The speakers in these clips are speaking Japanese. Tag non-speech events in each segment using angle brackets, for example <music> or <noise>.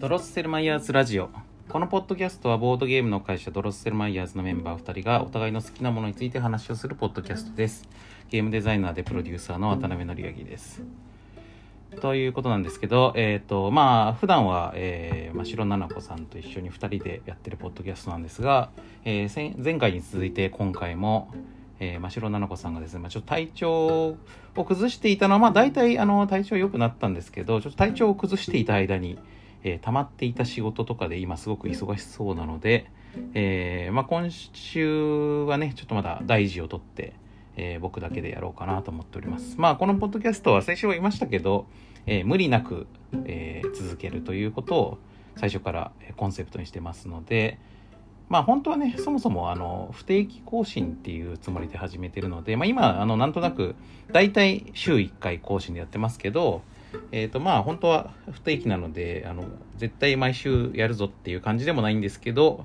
ドロッセルマイヤーズラジオ。このポッドキャストはボードゲームの会社ドロッセルマイヤーズのメンバー2人がお互いの好きなものについて話をするポッドキャストです。ゲームデザイナーでプロデューサーの渡辺則明です。ということなんですけど、えっ、ー、と、まあ、普段は、えー、真城奈々子さんと一緒に2人でやってるポッドキャストなんですが、えー、前回に続いて今回も、えー、真城奈々子さんがですね、まあ、ちょっと体調を崩していたのは、まあ、大体、あの、体調良くなったんですけど、ちょっと体調を崩していた間に、えー、溜まっていた仕事とかで今すごく忙しそうなので、えー、まあ、今週はね、ちょっとまだ大事をとって、えー、僕だけでやろうかなと思っております。まあ、このポッドキャストは先週は言いましたけど、え無理なく、え続けるということを最初からコンセプトにしてますので、まあ本当はね、そもそもあの不定期更新っていうつもりで始めてるので、まあ今、あのなんとなく大体週1回更新でやってますけど、えっ、ー、とまあ本当は不定期なのであの絶対毎週やるぞっていう感じでもないんですけど、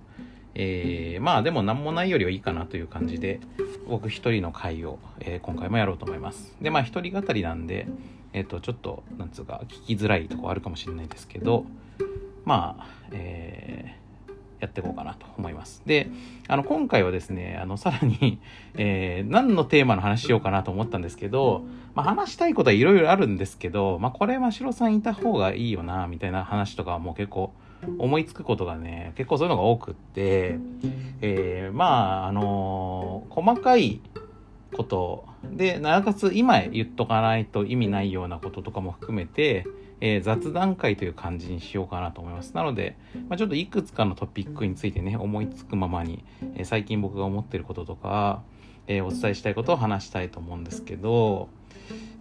えー、まあでも何もないよりはいいかなという感じで僕一人の回を、えー、今回もやろうと思います。でまあ一人語りなんでえっ、ー、とちょっとなんつうか聞きづらいとこあるかもしれないですけどまあえーやっていこうかなと思います。で、あの、今回はですね、あの、さらに、<laughs> えー、何のテーマの話しようかなと思ったんですけど、まあ、話したいことはいろいろあるんですけど、まあ、これ、真城さんいた方がいいよな、みたいな話とかはもう結構、思いつくことがね、結構そういうのが多くって、えー、まあ、あのー、細かいことで、なおかつ今言っとかないと意味ないようなこととかも含めて、えー、雑談会という感じにしようかなと思います。なので、まあ、ちょっといくつかのトピックについてね、思いつくままに、えー、最近僕が思ってることとか、えー、お伝えしたいことを話したいと思うんですけど、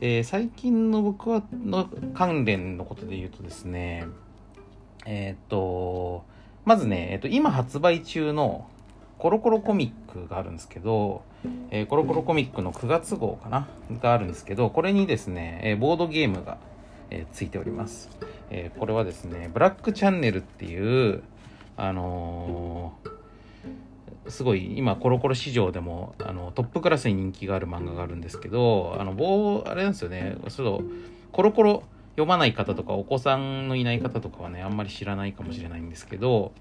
え最近の僕はの関連のことで言うとですね、えっと、まずね、えっと、今発売中のコロコロコミックがあるんですけど、えー、コロコロコミックの9月号かな？があるんですけど、これにですね、えー、ボードゲームがえー、ついております、えー、これはですねブラックチャンネルっていうあのー、すごい今コロコロ市場でもあのトップクラスに人気がある漫画があるんですけどあの棒あれなんですよね。ちょっとコロコロ読まない方とかお子さんのいない方とかはねあんまり知らないかもしれないんですけど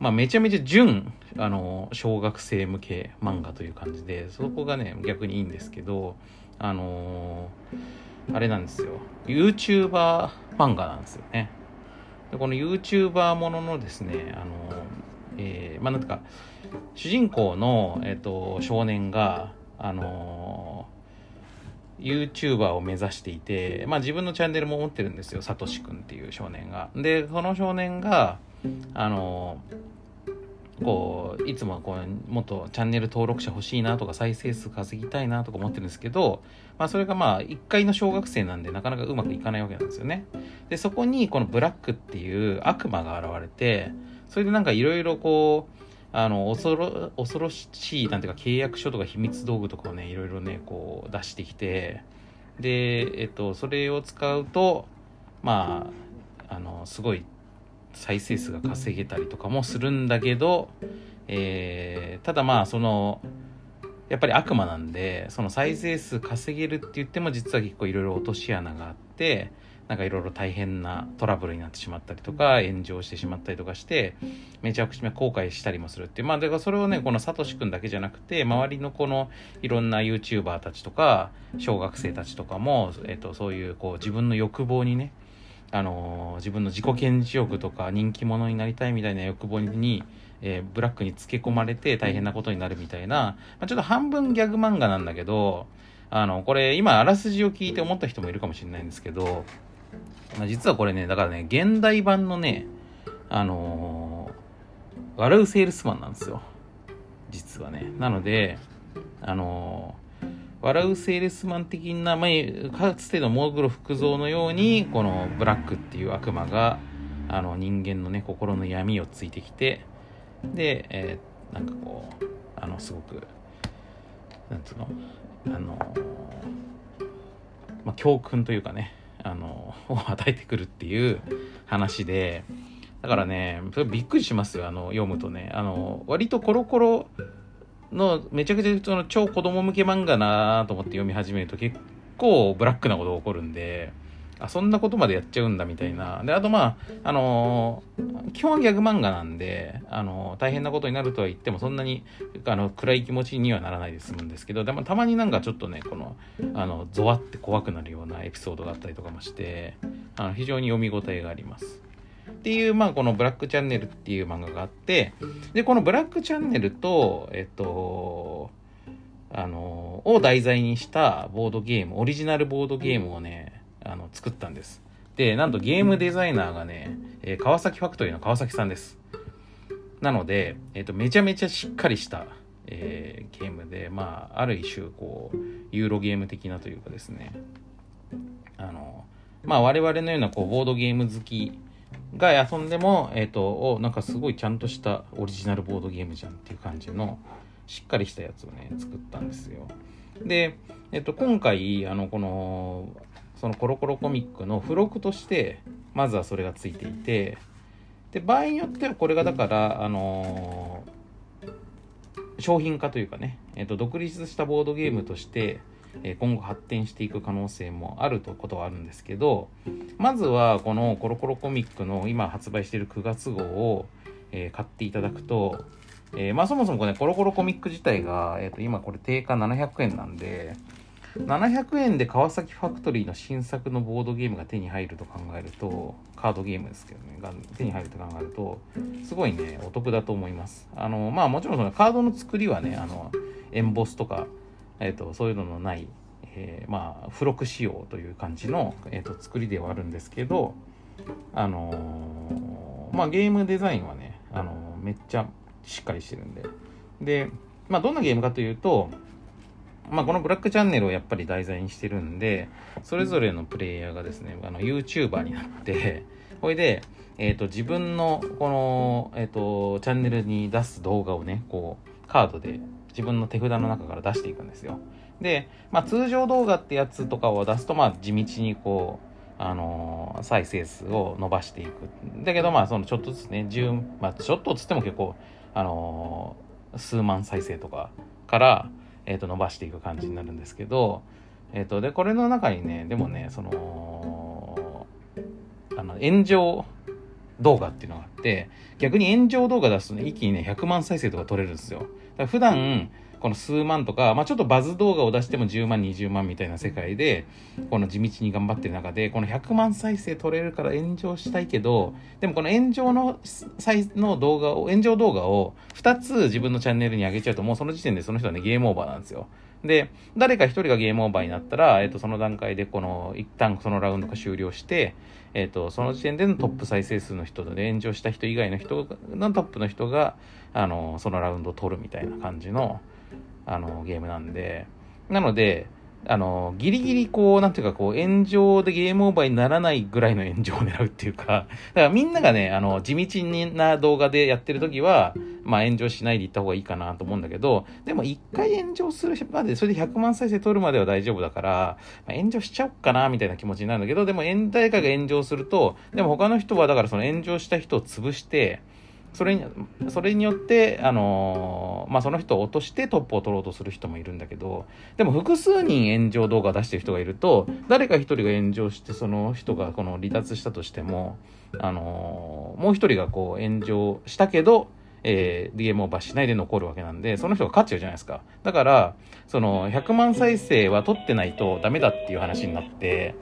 まあ、めちゃめちゃ純あの小学生向け漫画という感じでそこがね逆にいいんですけどあのーあれなんですよ。YouTuber 漫画なんですよね。でこの YouTuber もののですね、あの、えー、まあ、なんとか、主人公の、えっ、ー、と、少年が、あの YouTuber を目指していて、まあ自分のチャンネルも持ってるんですよ、サトシくんっていう少年が。で、その少年が、あのこういつもこうもっとチャンネル登録者欲しいなとか再生数稼ぎたいなとか思ってるんですけど、まあ、それがまあ1階の小学生なんでなかなかうまくいかないわけなんですよね。でそこにこのブラックっていう悪魔が現れてそれでなんかいろいろこうあの恐ろ恐ろしいなんていうか契約書とか秘密道具とかをねいろいろねこう出してきてでえっとそれを使うとまああのすごい再生数が稼げたりとかもするんだけど、えー、ただまあそのやっぱり悪魔なんでその再生数稼げるって言っても実は結構いろいろ落とし穴があってなんかいろいろ大変なトラブルになってしまったりとか炎上してしまったりとかしてめちゃくちゃ後悔したりもするっていう。まあだからそれをねこのサトシ君だけじゃなくて周りのこのいろんな YouTuber たちとか小学生たちとかも、えっと、そういうこう自分の欲望にねあの自分の自己顕示欲とか人気者になりたいみたいな欲望に、えー、ブラックにつけ込まれて大変なことになるみたいな、まあ、ちょっと半分ギャグ漫画なんだけどあのこれ今あらすじを聞いて思った人もいるかもしれないんですけど、まあ、実はこれねだからね現代版のねあのー、笑うセールスマンなんですよ。実はね。なのであのー笑うセールスマン的な、まあ、かつてのモーグロ福蔵のようにこのブラックっていう悪魔があの人間のね心の闇をついてきてで、えー、なんかこうあのすごくなんつうのあの、まあ、教訓というかねあのを <laughs> 与えてくるっていう話でだからねびっくりしますよあの読むとね。あの割とコロコロのめちゃくちゃその超子供向け漫画なと思って読み始めると結構ブラックなことが起こるんであそんなことまでやっちゃうんだみたいなであとまああのー、基本はギャグ漫画なんで、あのー、大変なことになるとは言ってもそんなにあの暗い気持ちにはならないで済むんですけどでもたまになんかちょっとねこのあのゾワって怖くなるようなエピソードがあったりとかもしてあの非常に読み応えがあります。っていう、まあ、このブラックチャンネルっていう漫画があって、で、このブラックチャンネルと、えっと、あの、を題材にしたボードゲーム、オリジナルボードゲームをね、あの、作ったんです。で、なんとゲームデザイナーがね、えー、川崎ファクトリーの川崎さんです。なので、えっ、と、めちゃめちゃしっかりした、えー、ゲームで、まあ、ある一種、こう、ユーロゲーム的なというかですね、あの、まあ、我々のような、こう、ボードゲーム好きが遊んでも、えっ、ー、と、なんかすごいちゃんとしたオリジナルボードゲームじゃんっていう感じの、しっかりしたやつをね、作ったんですよ。で、えっ、ー、と、今回、あの、この、そのコロコロコミックの付録として、まずはそれがついていて、で、場合によってはこれがだから、あのー、商品化というかね、えっ、と、独立したボードゲームとして、え今後発展していく可能性もあるということはあるんですけどまずはこのコロコロコミックの今発売している9月号を、え買っていただくと、え、まあそもそもこれ、ね、コロコロコミック自体が、えー、と今これ定価700円なんで700円で川崎ファクトリーの新作のボードゲームが手に入ると考えるとカードゲームですけどねが手に入ると考えるとすごいねお得だと思います。あのまあもちろんそのカードの作りはねあのエンボスとかえーと、そういうののない、えー、まあ付録仕様という感じの、えーと、作りではあるんですけど、あのー、まあ、ゲームデザインはね、あのー、めっちゃしっかりしてるんで。で、まあ、どんなゲームかというと、まあ、このブラックチャンネルをやっぱり題材にしてるんで、それぞれのプレイヤーがですね、あの YouTuber になって、<laughs> ほいで、えっ、ー、と、自分のこの、えっ、ー、と、チャンネルに出す動画をね、こう、カードで自分の手札の中から出していくんですよ。で、まあ、通常動画ってやつとかを出すと、まあ、地道にこう、あのー、再生数を伸ばしていく。だけど、まあ、そのちょっとずつね、10、まあ、ちょっとつっても結構、あのー、数万再生とかから、えっ、と、伸ばしていく感じになるんですけど、えっ、と、で、これの中にね、でもね、その、あの、炎上動画っていうのがあって、逆に炎上動画出すとね、一気にね、100万再生とか取れるんですよ。普段、この数万とか、まあ、ちょっとバズ動画を出しても10万、20万みたいな世界で、この地道に頑張ってる中で、この100万再生取れるから炎上したいけど、でもこの炎上のの動画を、炎上動画を2つ自分のチャンネルに上げちゃうと、もうその時点でその人はね、ゲームオーバーなんですよ。で、誰か一人がゲームオーバーになったら、えっ、と、その段階でこの、一旦そのラウンドが終了して、えっ、と、その時点でのトップ再生数の人で炎上した人以外の人のトップの人が、あの、そのラウンドを取るみたいな感じの、あの、ゲームなんで、なので、あの、ギリギリこう、なんていうかこう、炎上でゲームオーバーにならないぐらいの炎上を狙うっていうか、<laughs> だからみんながね、あの、地道な動画でやってる時は、まあ炎上しないでいった方がいいかなと思うんだけど、でも一回炎上するまで、それで100万再生取るまでは大丈夫だから、まあ、炎上しちゃおっかな、みたいな気持ちになるんだけど、でも誰かが炎上すると、でも他の人はだからその炎上した人を潰して、それに、それによって、あの、まあ、その人を落としてトップを取ろうとする人もいるんだけど、でも複数人炎上動画を出してる人がいると、誰か一人が炎上して、その人がこの離脱したとしても、あの、もう一人がこう炎上したけど、えー、ゲームオーバーしないで残るわけなんで、その人が勝っちゃうじゃないですか。だから、その、100万再生は取ってないとダメだっていう話になって、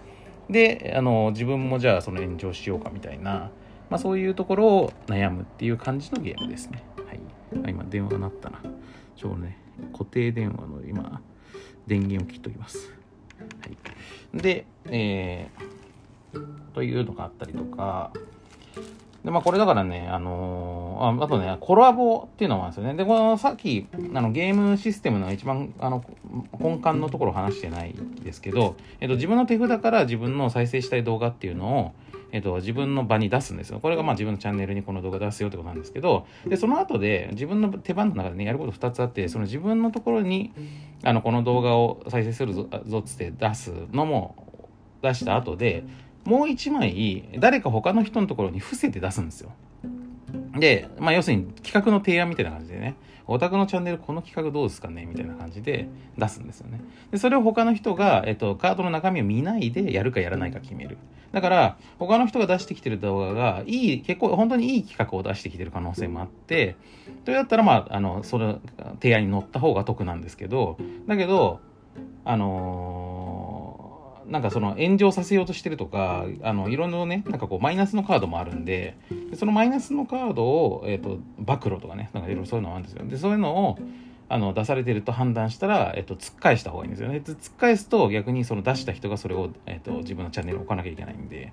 で、あの、自分もじゃあその炎上しようかみたいな、まあ、そういうところを悩むっていう感じのゲームですね。はい。あ今、電話が鳴ったな。ちょうどね、固定電話の今、電源を切っておきます。はい。で、えー、というのがあったりとか、で、まあこれだからね、あのー、ああとね、コラボっていうのもあるんですよね。で、このさっき、あの、ゲームシステムの一番、あの、根幹のところ話してないですけど、えっと、自分の手札から自分の再生したい動画っていうのを、えっと、自分の場に出すんですよ。これがまあ自分のチャンネルにこの動画出すよってことなんですけど、で、その後で自分の手番の中でね、やること2つあって、その自分のところに、あの、この動画を再生するぞ、ぞっつって出すのも出した後で、もう1枚、誰か他の人のところに伏せて出すんですよ。で、まあ要するに企画の提案みたいな感じでね、オタクのチャンネルこの企画どうですかね？みたいな感じで出すんですよね。で、それを他の人が、えっと、カードの中身を見ないでやるかやらないか決める。だから、他の人が出してきてる動画が、いい、結構、本当にいい企画を出してきてる可能性もあって、それだったら、まあ、あの、その提案に乗った方が得なんですけど、だけど、あのーなんかその炎上させようとしてるとか、あの、いろんなね、なんかこうマイナスのカードもあるんで、そのマイナスのカードを、えっ、ー、と、暴露とかね、なんかいろいろそういうのもあるんですよ。で、そういうのを、あの、出されてると判断したら、えっ、ー、と、突っ返した方がいいんですよね。突っ返すと逆にその出した人がそれを、えっ、ー、と、自分のチャンネルを置かなきゃいけないんで、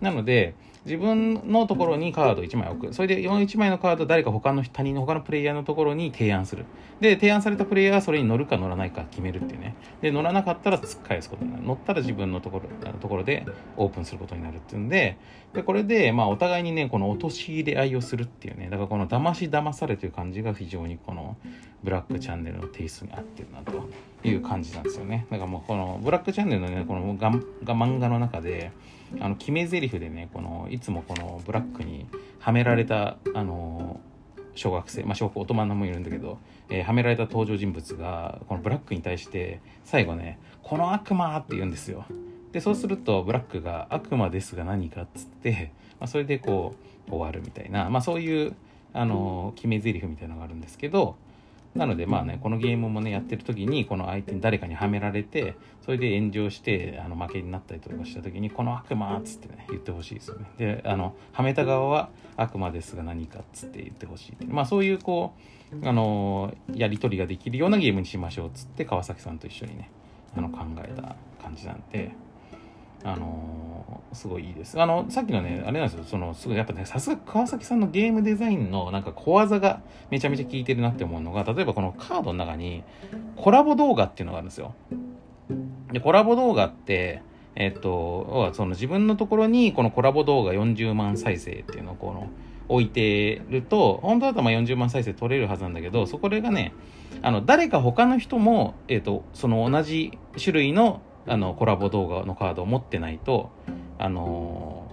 なので、自分のところにカード1枚置く。それで1枚のカード誰か他の他人の他のプレイヤーのところに提案する。で、提案されたプレイヤーはそれに乗るか乗らないか決めるっていうね。で、乗らなかったら突っ返すことになる。乗ったら自分のところところでオープンすることになるっていうんで、で、これで、まあ、お互いにね、この陥れ合いをするっていうね。だからこの騙し騙されという感じが非常にこのブラックチャンネルのテイストに合ってるなという感じなんですよね。だからもうこのブラックチャンネルのね、このがが漫画の中で、あの決め台詞でねこのいつもこのブラックにはめられたあの小学生まあ小学大人もいるんだけど、えー、はめられた登場人物がこのブラックに対して最後ね「この悪魔!」って言うんですよ。でそうするとブラックが「悪魔ですが何か」っつって、まあ、それでこう終わるみたいな、まあ、そういうあの決め台詞みたいなのがあるんですけどなのでまあね、このゲームもね、やってる時に、この相手に誰かにはめられて、それで炎上して、あの、負けになったりとかした時に、この悪魔っつってね、言ってほしいですよね。で、あの、はめた側は悪魔ですが何かっつって言ってほしいまあそういうこう、あの、やり取りができるようなゲームにしましょうっつって、川崎さんと一緒にね、あの、考えた感じなんで、あのー、すごいいいです。あの、さっきのね、あれなんですよ、その、すごい、やっぱね、さすが川崎さんのゲームデザインのなんか小技がめちゃめちゃ効いてるなって思うのが、例えばこのカードの中にコラボ動画っていうのがあるんですよ。で、コラボ動画って、えっと、その自分のところにこのコラボ動画40万再生っていうのをこの置いてると、本当だとまあ40万再生取れるはずなんだけど、そこでがね、あの、誰か他の人も、えっと、その同じ種類のあのコラボ動画のカードを持ってないと、あの、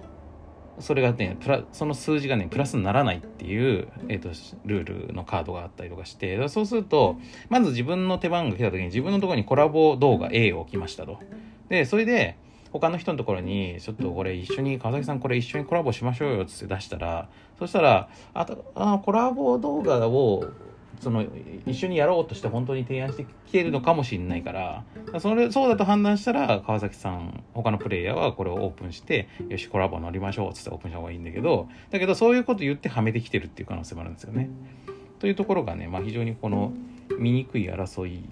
それがねプラその数字がねプラスにならないっていう、えーと、ルールのカードがあったりとかしてそうするとまず自分の手番が来た時に自分のところにコラボ動画 A を置きましたと。でそれで他の人のところに、ちょっとこれ一緒に、川崎さんこれ一緒にコラボしましょうよっつって出したら、そしたら、あと、あコラボ動画をその一緒にやろうとして本当に提案してきてるのかもしれないからそれそうだと判断したら川崎さん他のプレイヤーはこれをオープンしてよしコラボ乗りましょうっつってオープンした方がいいんだけどだけどそういうこと言ってはめてきてるっていう可能性もあるんですよね。というところがね、まあ、非常にこの醜い争い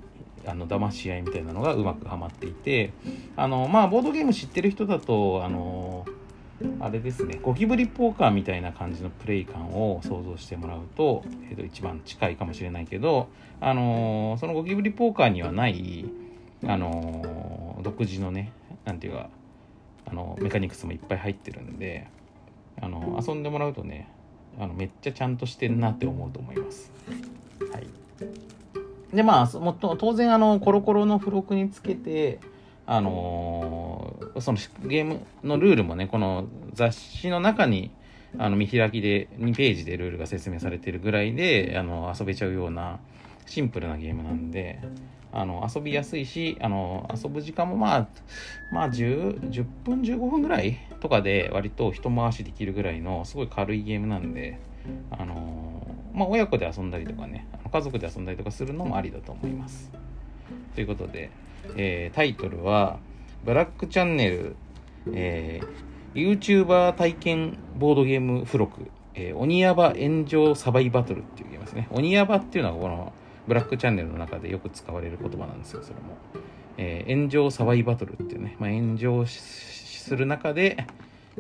あの騙し合いみたいなのがうまくはまっていてあのまあボードゲーム知ってる人だとあのあれですね、ゴキブリポーカーみたいな感じのプレイ感を想像してもらうと、えー、と一番近いかもしれないけど、あのー、そのゴキブリポーカーにはない、あのー、独自のね、なんていうか、あのメカニクスもいっぱい入ってるんで、あの遊んでもらうとね、あのめっちゃちゃんとしてんなって思うと思います。はい。で、まあ、もっと当然、あの、コロコロの付録につけて、あのー、そのゲームのルールもね、この雑誌の中に、あの見開きで2ページでルールが説明されてるぐらいであの遊べちゃうようなシンプルなゲームなんであの遊びやすいしあの遊ぶ時間もまあまあ 10, 10分15分ぐらいとかで割と一回しできるぐらいのすごい軽いゲームなんであのまあ親子で遊んだりとかね家族で遊んだりとかするのもありだと思います。ということでえー、タイトルは、ブラックチャンネル、えー、YouTuber 体験ボードゲーム付録、えー、鬼ヤバ炎上サバイバトルっていうゲームですね。鬼ヤバっていうのはこのブラックチャンネルの中でよく使われる言葉なんですよ、それも。えー、炎上サバイバトルっていうね、まあ、炎上する中で、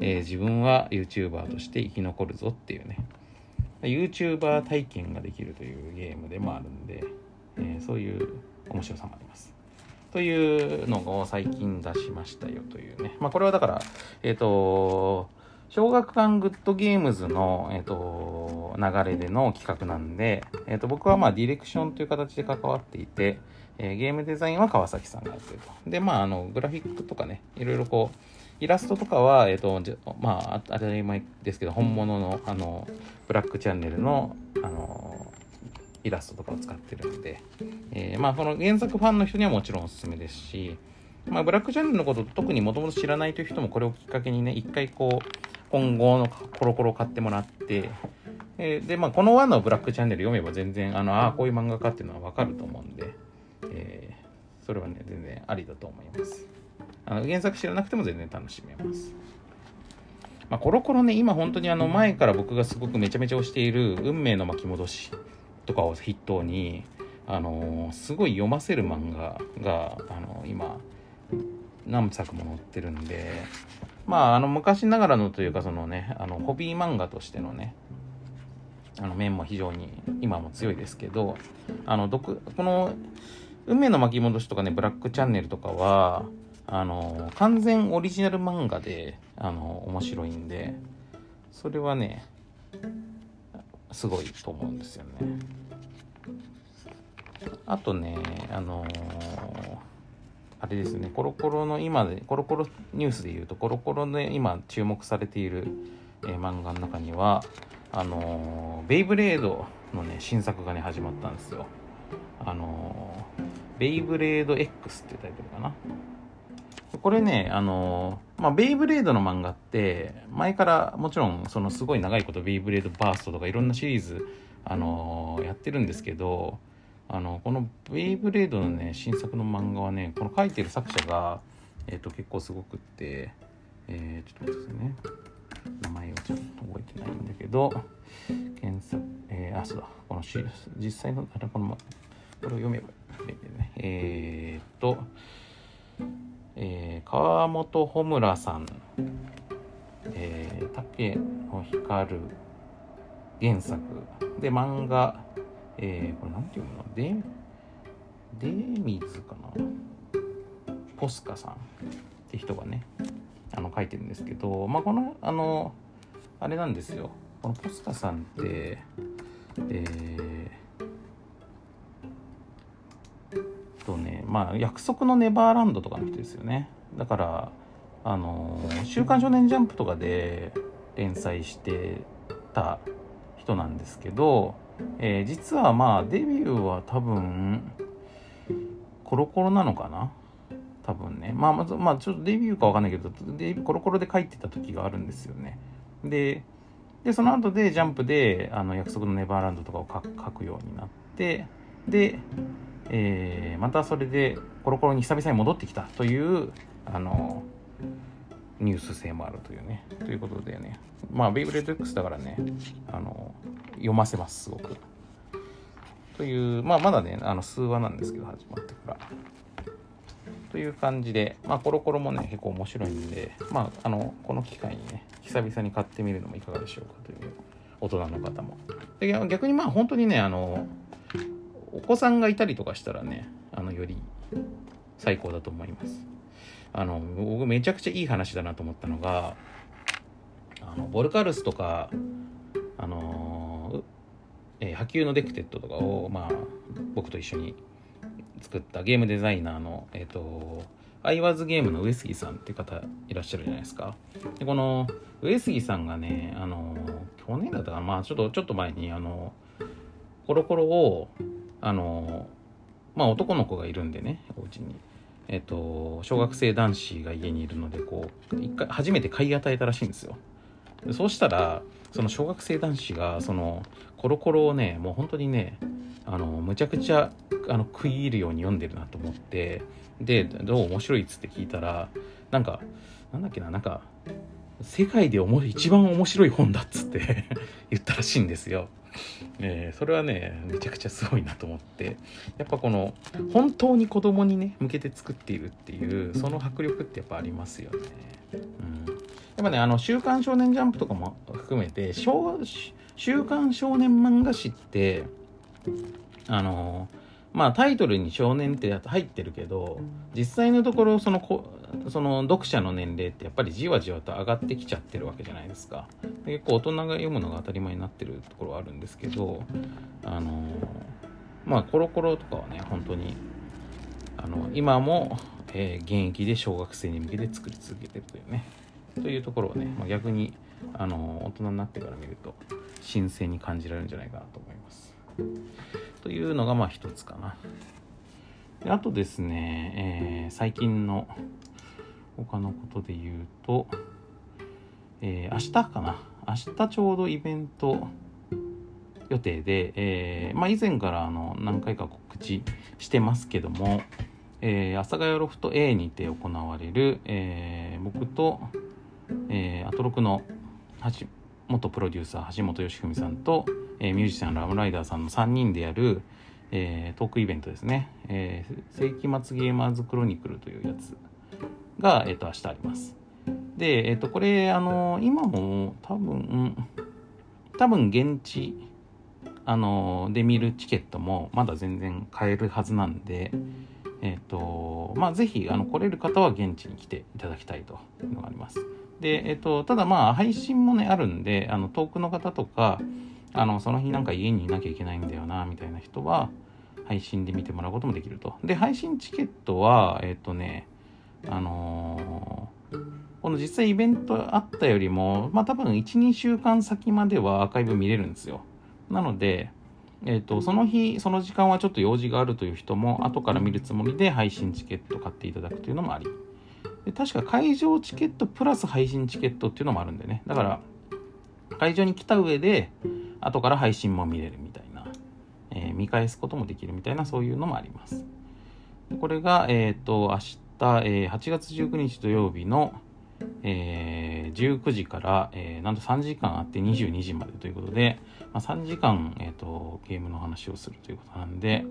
えー、自分は YouTuber として生き残るぞっていうね、YouTuber 体験ができるというゲームでもあるんで、えー、そういう面白さもあります。というのを最近出しましたよというね。まあこれはだから、えっ、ー、と、小学館グッドゲームズの、えーと、流れでの企画なんで、えーと、僕はまあディレクションという形で関わっていて、え、ゲームデザインは川崎さんがやってると。で、まあ、あのグラフィックとかね、いろいろこう、イラストとかは、えっ、と、まあ、当たり前ですけど、本物の、あの、ブラックチャンネルの、あの、イラストとかを使ってるんで、えー、まあ、この原作ファンの人にはもちろんおすすめですし、まあ、ブラックチャンネルのこと特にもともと知らないという人もこれをきっかけにね、一回こう、今後のコロコロ買ってもらって、えー、で、まあ、この1のブラックチャンネル読めば全然、あの、あ、こういう漫画かっていうのはわかると思うんで、えー、それはね、全然ありだと思います。あの原作知らなくても全然楽しめます。まあ、コロコロね、今本当にあの前から僕がすごくめちゃめちゃ推している運命の巻き戻しとかを筆頭に、あの、すごい読ませる漫画が、あの、今、何作も載ってるんで、まあ、あの昔ながらのというか、そのね、あのホビー漫画としてのね、あの面も非常に今も強いですけど、あの毒、この、運命の巻き戻しとかね、ブラックチャンネルとかは、あの完全オリジナル漫画であの面白いんでそれはねすごいと思うんですよね。あとねあのあれですねコロコロの今でコロコロニュースで言うとコロコロで今注目されている、えー、漫画の中にはあのベイブレードのね新作がね始まったんですよ。あのベイブレード X っていうタイトルかな。これね、あのまあ、ベイブレードの漫画って、前からもちろん、そのすごい長いことベイブレードバーストとかいろんなシリーズ、あのやってるんですけど、あの、このベイブレードのね、新作の漫画はね、この書いてる作者が、え、ー、と、結構すごくって、えー、ちょっと待ってね。名前をちょっと覚えてないんだけど、検索、えー、あ、そうだ、この実際の、あれ、この、これを読めばいいんだよね。えー、っと、えー、川本穂村さん、えー、竹野光原作で漫画、えー、これなんていうの？でデミズかな？ポスカさん。って人がねあの書いてるんですけどまあこのあのあれなんですよ。このポスカさんってえとねまあ約束のネバーランドとかの人ですよね。だからあの「週刊少年ジャンプ」とかで連載してた人なんですけど、えー、実はまあデビューは多分コロコロなのかな？多分ね。まあまずまあちょっとデビューかわかんないけどデコロコロで書いてた時があるんですよね。ででその後でジャンプであの約束のネバーランドとかを書くようになってでえー、またそれでコロコロに久々に戻ってきたというあのニュース性もあるというね。ということでね。まあベイブレード X だからね。あの読ませますすごく。というまあまだねあの数話なんですけど始まってから。という感じでまあコロコロもね結構面白いんでまああのこの機会にね久々に買ってみるのもいかがでしょうかという大人の方も。で逆にまあ本当にねあのお子さんがいたりとかしたらねあのより最高だと思います。あの僕めちゃくちゃいい話だなと思ったのがあのボルカルスとかあのえー、波及のデクテッドとかを、まあ、僕と一緒に作ったゲームデザイナーの、えっ、ー、と、 I was game の上杉さんって方いらっしゃるじゃないですか。で、この上杉さんがね、あの、去年だったかな、まあちょっと、ちょっと前に、あの、コロコロを、あのまあ男の子がいるんでねお家に。えっと小学生男子が家にいるのでこう一回初めて買い与えたらしいんですよ。そうしたらその小学生男子がそのコロコロをねもう本当にねあのむちゃくちゃあの食い入るように読んでるなと思ってでどう面白いっつって聞いたらなんかなんだっけななんか世界で一番面白い本だっつって <laughs> 言ったらしいんですよ。えー、それはねめちゃくちゃすごいなと思って。やっぱこの本当に子供にね向けて作っているっていうその迫力ってやっぱありますよね。うん、やっぱねあの「週刊少年ジャンプ」とかも含めて「週刊少年漫画誌」ってあのまあタイトルに少年って入ってるけど実際のところそのこその読者の年齢ってやっぱりじわじわと上がってきちゃってるわけじゃないですか。結構大人が読むのが当たり前になってるところはあるんですけどあのまあコロコロとかはね本当にあの今もえー、現役で小学生に向けて作り続けてるというね。というところをね、まあ、逆にあの大人になってから見ると新鮮に感じられるんじゃないかなと思います。というのがまあ一つかな。であとですね、えー、最近の他のことで言うと、えー、明日かな明日ちょうどイベント予定で、えー、まあ、以前からあの何回か告知してますけども、えー、阿佐ヶ谷ロフト A にて行われる、えー、僕と、えー、アトロクの橋元プロデューサー橋本良文さんと、えー、ミュージシャンラムライダーさんの3人でやる、えー、トークイベントですね、えー、世紀末ゲーマーズクロニクルというやつが、えーと、明日あります。で、え、ー、と、これ、あの今も多分、多分現地、あので見るチケットもまだ全然買えるはずなんで、えっ、ー、と、まあ、ぜひ、あの、来れる方は現地に来ていただきたいというのがあります。で、えっ、と、ただまあ、配信もね、あるんで、あの、遠くの方とか、あの、その日なんか家にいなきゃいけないんだよな、みたいな人は、配信で見てもらうこともできると。で、配信チケットは、えっ、とね、あのこの実際イベントあったよりも、まあ多分1、2週間先まではアーカイブ見れるんですよ。なので、えーと、その日その時間はちょっと用事があるという人も後から見るつもりで配信チケット買っていただくというのもありで確か会場チケットプラス配信チケットっていうのもあるんでね。だから会場に来た上で後から配信も見れるみたいな、えー、見返すこともできるみたいなそういうのもあります。これが、えっ、ー、と明日、えー、8月19日土曜日のえー、19時から、えー、なんと3時間あって22時までということで、まあ、3時間、えーと、ゲームの話をするということなんで、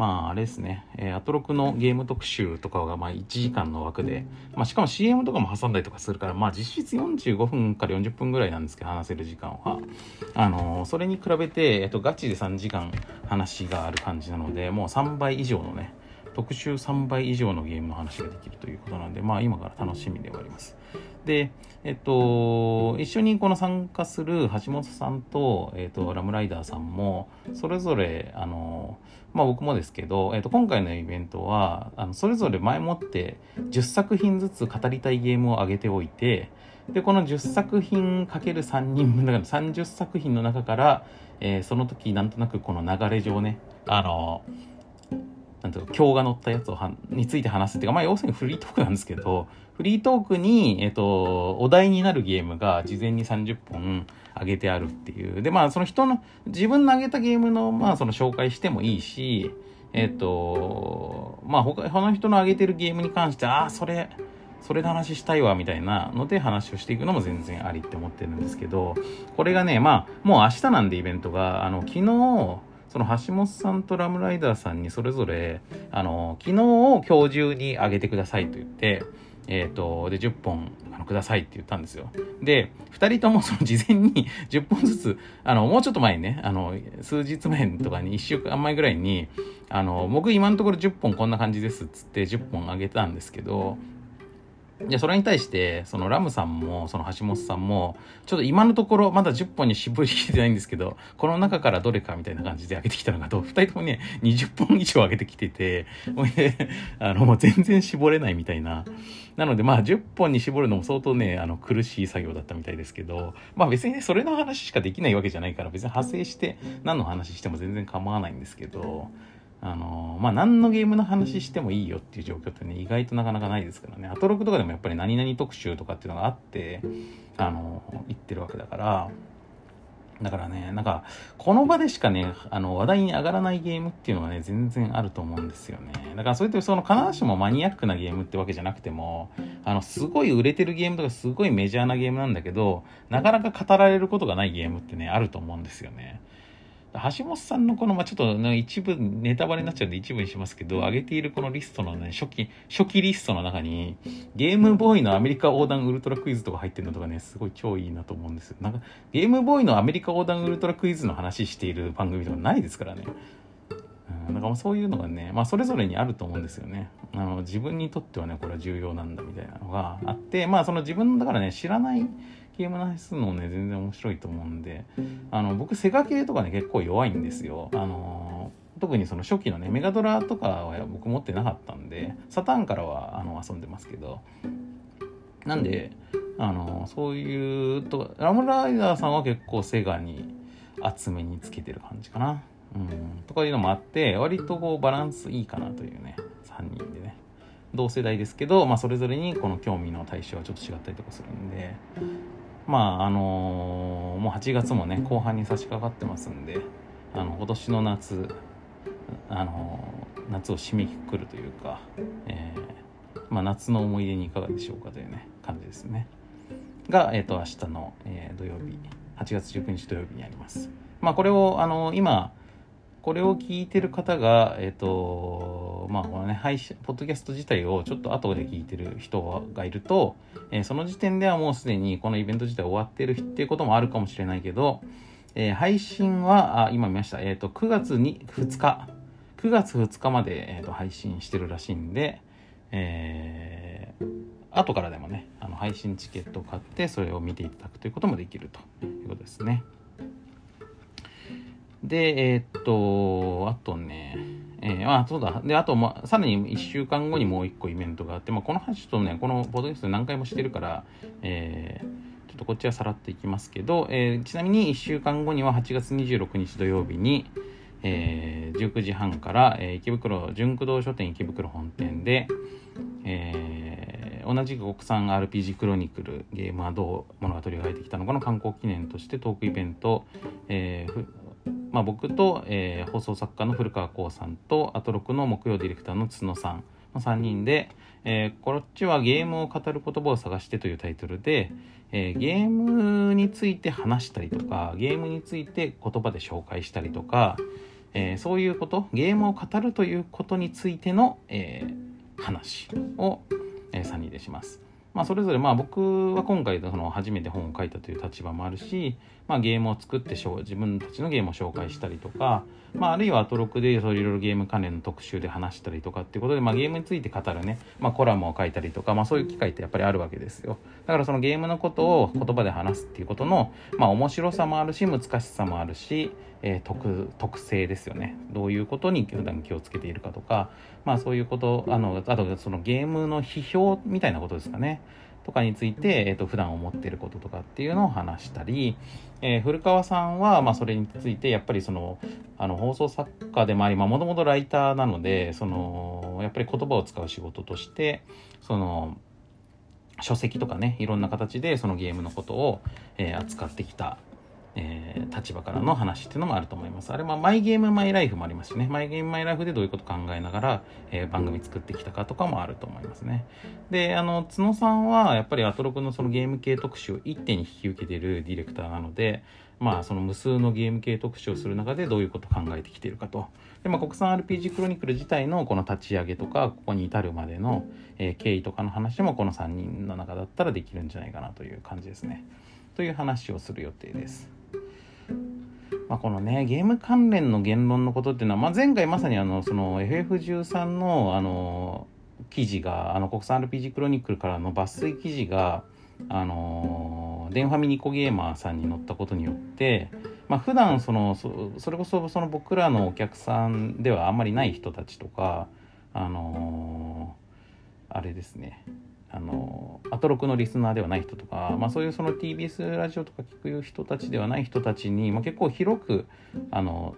まあ、あれですね、えー、アトロクのゲーム特集とかが、まあ、1時間の枠で、まあ、しかも CM とかも挟んだりとかするから、まあ、実質45分から40分ぐらいなんですけど、話せる時間は。あのー、それに比べて、えっ、と、ガチで3時間話がある感じなので、もう3倍以上のね、特集3倍以上のゲームの話ができるということなんで、まあ今から楽しみではあります。で、えっと、一緒にこの参加する橋本さんと、えっと、ラムライダーさんも、それぞれ、あの、まあ僕もですけど、えっと、今回のイベントは、あのそれぞれ前もって10作品ずつ語りたいゲームを上げておいて、で、この10作品かける3人分だから30作品の中から、えー、その時なんとなくこの流れ上ね、あの、なんていうか、今日が載ったやつをはについて話すっていうか、まあ要するにフリートークなんですけど、フリートークに、えっと、お題になるゲームが事前に30本上げてあるっていう。で、まあその人の、自分の上げたゲームの、まあその紹介してもいいし、えっと、まあ他、他の人の上げてるゲームに関して、ああ、それ、それの話したいわ、みたいなので話をしていくのも全然ありって思ってるんですけど、これがね、まあ、もう明日なんでイベントが、あの、昨日、その橋本さんとラムライダーさんにそれぞれ、あの、昨日を今日中にあげてくださいと言って、えっ、ー、と、で、10本、あの、くださいって言ったんですよ。で、2人ともその事前に <laughs> 10本ずつ、あの、もうちょっと前にね、あの、数日前とかに1週間前ぐらいに、あの、僕今のところ10本こんな感じですっつって10本あげたんですけど、じゃそれに対して、そのラムさんも、その橋本さんも、ちょっと今のところまだ10本に絞りきれてないんですけど、この中からどれかみたいな感じで上げてきたのが、2人ともね、20本以上上げてきてて、あの、もう全然絞れないみたいな。なので、まあ、10本に絞るのも相当ね、あの、苦しい作業だったみたいですけど、まあ別にね、それの話しかできないわけじゃないから、別に派生して何の話しても全然構わないんですけど、あのまあ何のゲームの話してもいいよっていう状況ってね意外となかなかないですからね。アトロクとかでもやっぱり何々特集とかっていうのがあってあの言ってるわけだから。だからねなんかこの場でしかねあの話題に上がらないゲームっていうのはね全然あると思うんですよね。だからそういってその必ずしもマニアックなゲームってわけじゃなくてもあのすごい売れてるゲームとかすごいメジャーなゲームなんだけどなかなか語られることがないゲームってねあると思うんですよね。橋本さんのこの、まあ、ちょっと、ね、一部ネタバレになっちゃうんで一部にしますけど、上げているこのリストのね、初期、初期リストの中に、ゲームボーイのアメリカ横断ウルトラクイズとか入ってるのとかね、すごい超いいなと思うんですよ。なんか、ゲームボーイのアメリカ横断ウルトラクイズの話している番組とかないですからね。うん、だからそういうのがね、まあそれぞれにあると思うんですよね。あの、自分にとってはね、これは重要なんだみたいなのがあって、まあその自分だからね、知らない、ゲームの話するのね全然面白いと思うんであの僕セガ系とかね結構弱いんですよ。あの特にその初期のねメガドラとかは僕持ってなかったんでサターンからはあの遊んでますけど。なんであのそういうとラムライダーさんは結構セガに厚めにつけてる感じかな。うん、とかいうのもあって割とこうバランスいいかなというね3人でね。同世代ですけど、まあ、それぞれにこの興味の対象はちょっと違ったりとかするんで。まああのー、もう8月もね後半に差し掛かってますんであの今年の夏あのー、夏を締めくくるというか、えー、まあ、夏の思い出にいかがでしょうかというね感じですね。が、えーと、明日の、え土曜日8月19日土曜日にあります。まあこれをあの今これを聞いてる方が、えっ、ー、と、まあ、このね、配信、ポッドキャスト自体をちょっと後で聞いてる人がいると、えー、その時点ではもうすでにこのイベント自体終わってるっていうこともあるかもしれないけど、えー、配信は、あ、今見ました。えっ、と、9月に2日、9月2日まで、えーと、配信してるらしいんで、えー、後からでもね、あの配信チケットを買って、それを見ていただくということもできるということですね。で、えー、っと、あとね、えー、あ、そうだ。で、あと、まあ、さらに1週間後にもう1個イベントがあって、まあ、この話とね、このポッドキャスト何回もしてるから、えー、ちょっとこっちはさらっていきますけど、えー、ちなみに1週間後には8月26日土曜日に、えー、19時半から、えー、池袋、純駆動書店池袋本店で、えー、同じく国産 RPG クロニクルゲームはどう物語を描いてきたのかの観光記念としてトークイベント、えー、まあ、僕と、えー、放送作家の古川光さんとアトロクの木曜ディレクターの角さんの3人で、えー、こっちはゲームを語る言葉を探してというタイトルで、えー、ゲームについて話したりとかゲームについて言葉で紹介したりとか、えー、そういうことゲームを語るということについての、え話を、え3人でします。まあ、それぞれまあ僕は今回その初めて本を書いたという立場もあるし、まあ、ゲームを作って自分たちのゲームを紹介したりとか、まあ、あるいはアトロクでそういろいろゲーム関連の特集で話したりとかっていうことで、まあ、ゲームについて語るね、まあ、コラムを書いたりとか、まあ、そういう機会ってやっぱりあるわけですよ。だからそのゲームのことを言葉で話すっていうことの、まあ、面白さもあるし難しさもあるし、えー、特特性ですよね。どういうことに普段気をつけているかとか、まあ、そういうことあのあとそのゲームの批評みたいなことですかね。とかについて、えーと、普段思ってることとかっていうのを話したり、えー、古川さんは、まあ、それについてやっぱりそのあの放送作家でもありもともとライターなのでそのやっぱり言葉を使う仕事としてその書籍とかねいろんな形でそのゲームのことを、えー、扱ってきたえー、立場からの話っていうのもあると思います。あれはマイゲームマイライフもありますしね、マイゲームマイライフでどういうこと考えながら、えー、番組作ってきたかとかもあると思いますね。で、あの、角さんはやっぱりアトロクのそのゲーム系特集を一手に引き受けてるディレクターなので、まあ、その無数のゲーム系特集をする中でどういうことを考えてきているかと。で、まあ、国産 RPG クロニクル自体のこの立ち上げとか、ここに至るまでの、えー、経緯とかの話もこの3人の中だったらできるんじゃないかなという感じですね。という話をする予定です。まあ、このねゲーム関連の言論のことっていうのは、まあ、前回まさにあのその FF13 のあの記事があの国産 RPG クロニクルからの抜粋記事があのデンファミニコゲーマーさんに載ったことによって、まあ普段そのそれこそその僕らのお客さんではあんまりない人たちとかあのあれですね。あのアトロクのリスナーではない人とか、まあ、そういうその TBS ラジオとか聞く人たちではない人たちに、まあ、結構広くあの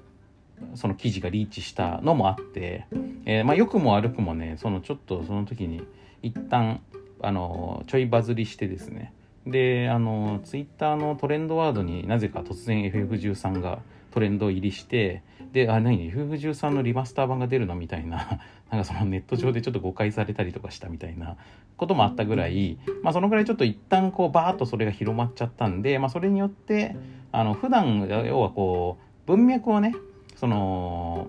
その記事がリーチしたのもあって、えー、まあ、良くも悪くもねそのちょっとその時に一旦あのちょいバズりしてですね。であのツイッターのトレンドワードになぜか突然 FF13 がトレンド入りしてであ何？FF13 のリマスター版が出るの？みたいななんかそのネット上でちょっと誤解されたりとかしたみたいなこともあったぐらい、まあ、そのぐらいちょっと一旦こうバーッとそれが広まっちゃったんで、まあ、それによってあの普段要はこう文脈をねその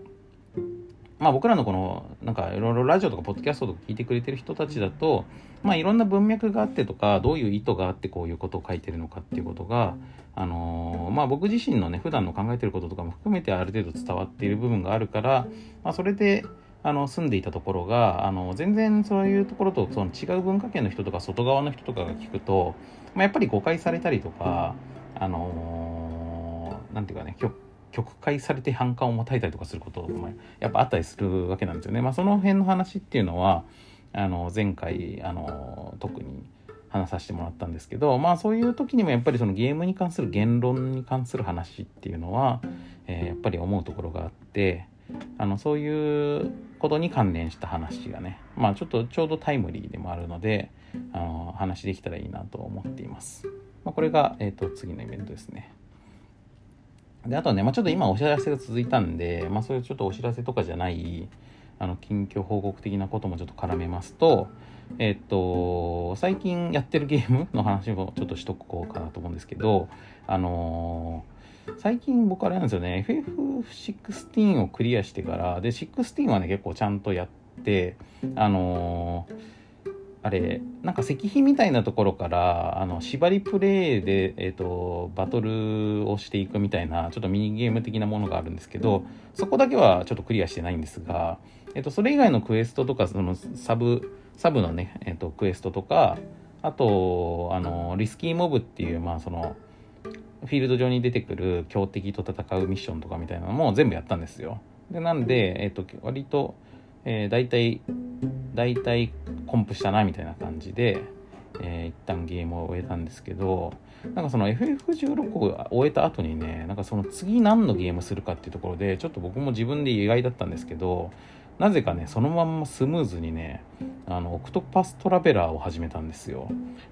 まあ僕らのこのなんかいろいろラジオとかポッドキャストとか聞いてくれてる人たちだとまあいろんな文脈があってとかどういう意図があってこういうことを書いてるのかっていうことがあのー、まあ僕自身のね普段の考えてることとかも含めてある程度伝わっている部分があるからまあそれであの住んでいたところがあの全然そういうところとその違う文化圏の人とか外側の人とかが聞くと、まあ、やっぱり誤解されたりとかあのー、なんていうかね曲解されて反感を持たれたりとかすることもやっぱあったりするわけなんですよね。まあ、その辺の話っていうのはあの前回あの特に話させてもらったんですけどまあそういう時にもやっぱりそのゲームに関する言論に関する話っていうのは、えー、やっぱり思うところがあってあのそういうことに関連した話がねまあちょっとちょうどタイムリーでもあるのであの話できたらいいなと思っています。まあ、これが、えーと、次のイベントですね。であとね、まあ、ちょっと今お知らせが続いたんで、まあ、そういうちょっとお知らせとかじゃないあの近況報告的なこともちょっと絡めますと、えっと、最近やってるゲームの話もちょっとしとこうかなと思うんですけど、あのー、最近僕あれなんですよね、FF16 をクリアしてから、で、16はね、結構ちゃんとやって、あのーあれなんか石碑みたいなところからあの縛りプレイで、えーと、バトルをしていくみたいなちょっとミニゲーム的なものがあるんですけどそこだけはちょっとクリアしてないんですが、えーと、それ以外のクエストとかそのサブサブのね、えーと、クエストとかあとあのリスキーモブっていうまあそのフィールド上に出てくる強敵と戦うミッションとかみたいなのも全部やったんですよ。でなんで、えー、と割とえー、大体、大体コンプしたなみたいな感じで、えー、一旦ゲームを終えたんですけど、なんかその FF16 を終えた後にね、なんかその次何のゲームするかっていうところで、ちょっと僕も自分で意外だったんですけど、なぜかね、そのまんまスムーズにね、あの、オクトパストラベラーを始めたんですよ。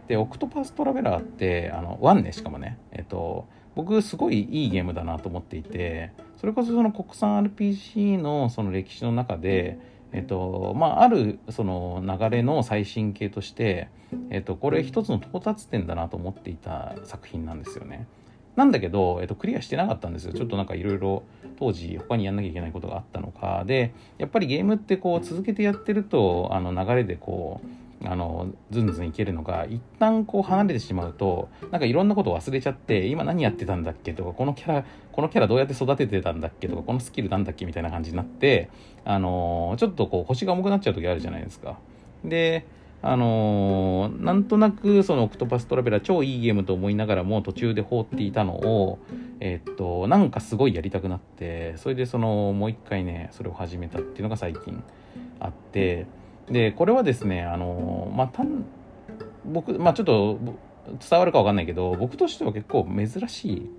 で、オクトパストラベラーって、あの、1ね、しかもね、えっと、僕すごいいいゲームだなと思っていて、それこそその国産 RPG のその歴史の中で、えっとまあ、あるその流れの最新形として、えっと、これ一つの到達点だなと思っていた作品なんですよね。なんだけど、えっと、クリアしてなかったんですよ。ちょっとなんかいろいろ当時他にやんなきゃいけないことがあったのか。で、やっぱりゲームってこう続けてやってると、あの流れでこう、あのずんずんいけるのが一旦こう離れてしまうとなんかいろんなことを忘れちゃって今何やってたんだっけとかこのキャラこのキャラどうやって育ててたんだっけとかこのスキルなんだっけみたいな感じになってあのちょっとこう腰が重くなっちゃう時あるじゃないですかであのー、なんとなくそのオクトパストラベラー超いいゲームと思いながらも途中で放っていたのを、えー、っと、なんかすごいやりたくなって、それでそのもう一回ね、それを始めたっていうのが最近あって、で、これはですね、あの、まあ、た、僕、まあ、ちょっと伝わるかわかんないけど、僕としては結構珍しい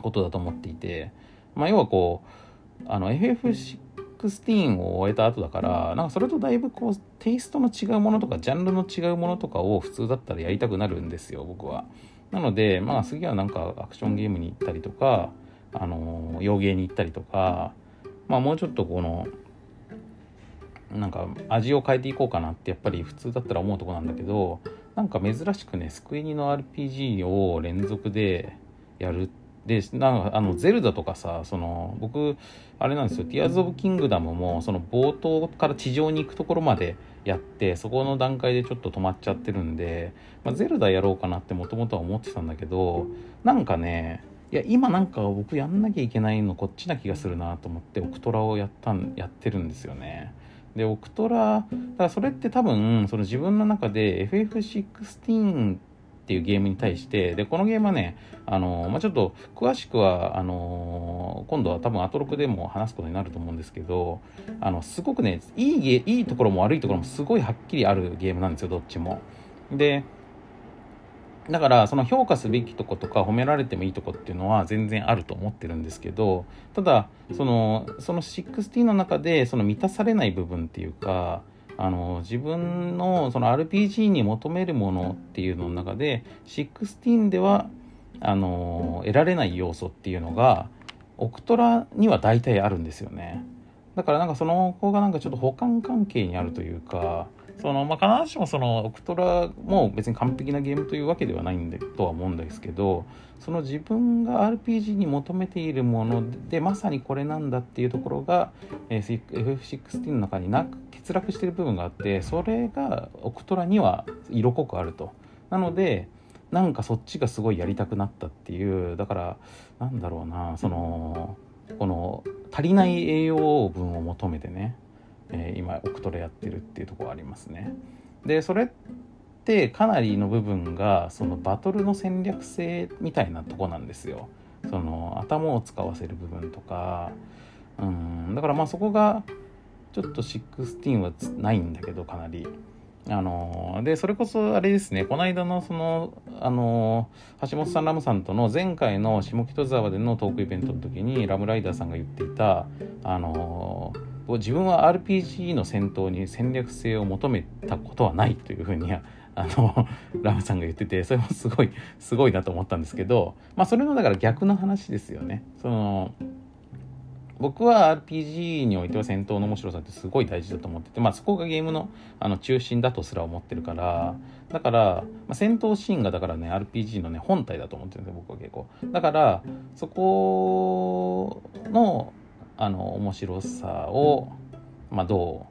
ことだと思っていて、まあ、要はこう、あの ff、FF16 を終えた後だから、なんかそれとだいぶこう、テイストの違うものとか、ジャンルの違うものとかを普通だったらやりたくなるんですよ、僕は。なので、まあ、次はなんかアクションゲームに行ったりとか、あの、洋芸に行ったりとか、まあ、もうちょっとこの、なんか味を変えていこうかなってやっぱり普通だったら思うとこなんだけどなんか珍しくね救いにの RPG を連続でやるでなんかあのゼルダとかさその僕あれなんですよ「ティアーズ・オブ・キングダム」もその冒頭から地上に行くところまでやってそこの段階でちょっと止まっちゃってるんで、まあ、ゼルダやろうかなってもともとは思ってたんだけどなんかねいや今なんか僕やんなきゃいけないのこっちな気がするなと思ってオクトラをやったんやってるんですよね。でオクトラだからそれって多分その自分の中で FF16 っていうゲームに対してでこのゲームはねあの、まあ、ちょっと詳しくはあの今度は多分アトロクでも話すことになると思うんですけどあのすごくねいいゲいいところも悪いところもすごいはっきりあるゲームなんですよどっちも。でだからその評価すべきとことか褒められてもいいとこっていうのは全然あると思ってるんですけどただそのその16の中でその満たされない部分っていうかあの自分のその RPG に求めるものっていうのの中で16ではあの得られない要素っていうのがオクトラには大体あるんですよね。だからなんかその子がなんかちょっと補完関係にあるというかその、まあ、必ずしもその、オクトラも別に完璧なゲームというわけではないんで、とは思うんですけど、その自分が RPG に求めているもので、まさにこれなんだっていうところが、えー、FF16 の中になく欠落している部分があって、それがオクトラには色濃くあると。なので、なんかそっちがすごいやりたくなったっていう、だから、なんだろうな、その、この足りない栄養分を求めてね、えー、今オクトレやってるっていうところありますね。でそれってかなりの部分がそのバトルの戦略性みたいなとこなんですよ。その頭を使わせる部分とかうんだからまあそこがちょっと16はないんだけどかなり。あのでそれこそあれですねこの間のそのあの橋本さんラムさんとの前回の下北沢でのトークイベントの時にラムライダーさんが言っていたあの自分は RPG の戦闘に戦略性を求めたことはないというふうにあの <laughs> ラムさんが言っててそれもすごいすごいなと思ったんですけどまあそれのだから逆の話ですよね。その僕は RPG においては戦闘の面白さってすごい大事だと思ってて、まあ、そこがゲームのあの中心だとすら思ってるからだから、まあ、戦闘シーンがだからね RPG のね本体だと思ってるんですよ僕は結構だからそこのあの面白さを、まあ、ど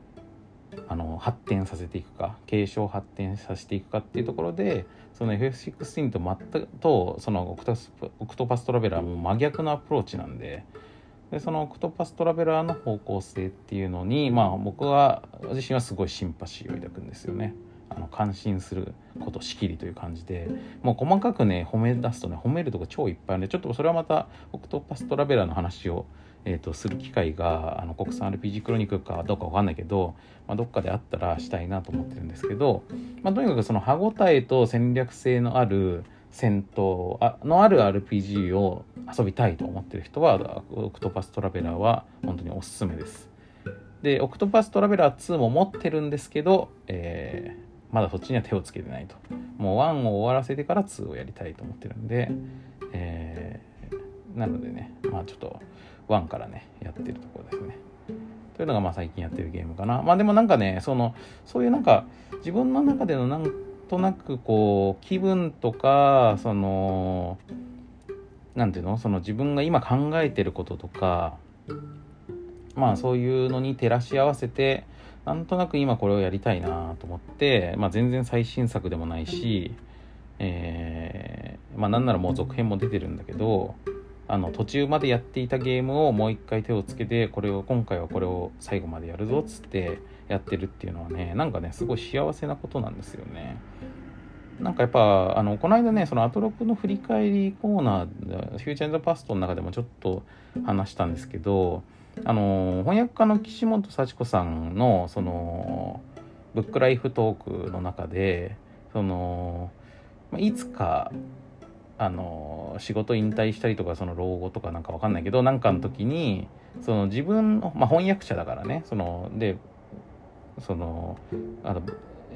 うあの発展させていくか継承発展させていくかっていうところでその FF16 と全くとそのオクトパストラベラーも真逆のアプローチなんで。でそのオクトパストラベラーの方向性っていうのにまあ僕は自身はすごいシンパシーを抱くんですよね。あの感心することしきりという感じでもう細かくね褒め出すとね褒めるとこ超いっぱいあるんでちょっとそれはまたオクトパストラベラーの話を、えーと、する機会があの国産 RPG クロニクルかどうかわかんないけど、まあ、どっかであったらしたいなと思ってるんですけど、まあ、とにかくその歯応えと戦略性のある戦闘のある RPG を遊びたいと思ってる人はオクトパストラベラーは本当におすすめです。でオクトパストラベラー2も持ってるんですけど、えー、まだそっちには手をつけてないと。もう1を終わらせてから2をやりたいと思ってるんで、えー、なのでねまあちょっと1からねやってるところですね。というのがまあ最近やってるゲームかな。まあでもなんかねそのそういうなんか自分の中でのなんとなくこう気分とかその何ていうの？その自分が今考えてることとかまあそういうのに照らし合わせてなんとなく今これをやりたいなと思って、まあ、全然最新作でもないし、えー、まあなんならもう続編も出てるんだけどあの途中までやっていたゲームをもう一回手をつけてこれを今回はこれを最後までやるぞっつってやってるっていうのはねなんかねすごい幸せなことなんですよね。なんかやっぱあのこの間ねそのアトロクの振り返りコーナーフューチャー・パストの中でもちょっと話したんですけどあの翻訳家の岸本幸子さんのそのブックライフトークの中でそのいつかあの仕事引退したりとかその老後とかなんかわかんないけどなんかの時にその自分の、まあ、翻訳者だからねそのでそのあの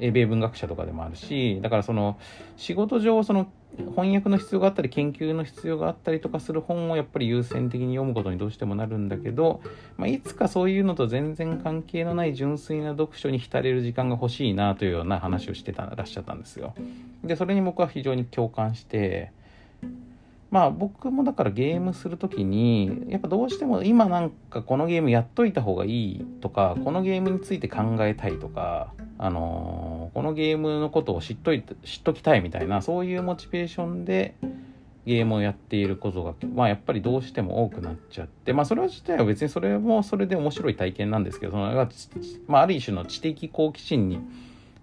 英米文学者とかでもあるしだからその仕事上その翻訳の必要があったり研究の必要があったりとかする本をやっぱり優先的に読むことにどうしてもなるんだけど、まあ、いつかそういうのと全然関係のない純粋な読書に浸れる時間が欲しいなというような話をしてたらっしゃったんですよ。でそれに僕は非常に共感してまあ僕もだからゲームする時にやっぱどうしても今なんかこのゲームやっといた方がいいとかこのゲームについて考えたいとかあのー、このゲームのことを知っといて知っときたいみたいなそういうモチベーションでゲームをやっていることが、まあ、やっぱりどうしても多くなっちゃってまあそれ自体は別にそれもそれで面白い体験なんですけどその、まあ、ある種の知的好奇心に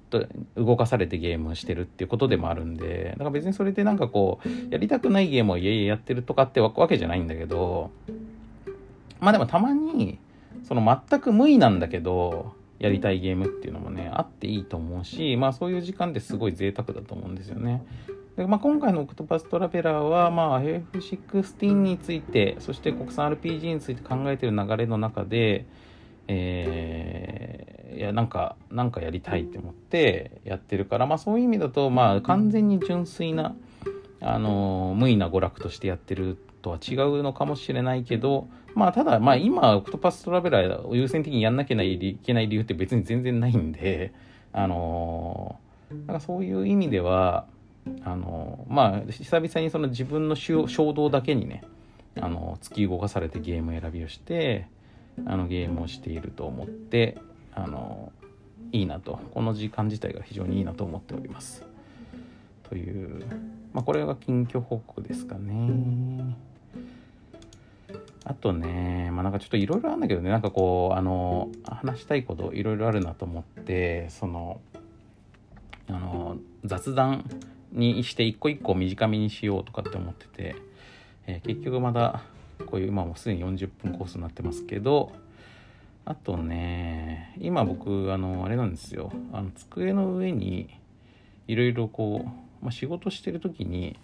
と動かされてゲームしてるっていうことでもあるんで、だから別にそれでなんかこう、やりたくないゲームをいえいえやってるとかってわけじゃないんだけど、まあでもたまに、その全く無意なんだけど、やりたいゲームっていうのもね、あっていいと思うし、まあそういう時間ってすごい贅沢だと思うんですよね。でまあ、今回のオクトパストラベラーは、まあ、 FF16 について、そして国産 RPG について考えてる流れの中で、えー、いやなんかなんかやりたいって思ってやってるから、まあ、そういう意味だと、まあ、完全に純粋な、あの無為な娯楽としてやってるとは違うのかもしれないけど、まあ、ただ、まあ、今、オクトパストラベラーを優先的にやんなきゃいけない理由って別に全然ないんで、あのだかそういう意味では、あのまあ、久々にその自分の衝動だけにね、あの突き動かされてゲーム選びをして、あのゲームをしていると思ってあのいいなと。この時間自体が非常にいいなと思っております。という、まあ、これが近況報告ですかね。あとね、まあ、なんかちょっといろいろあるんだけどね。なんかこうあの話したいこといろいろあるなと思ってそのあの雑談にして一個一個短めにしようとかって思っててえー、結局まだこういう今もうすでに40分コースになってますけどあとね今僕あのあれなんですよあの机の上にいろいろこう、まあ、仕事してる時に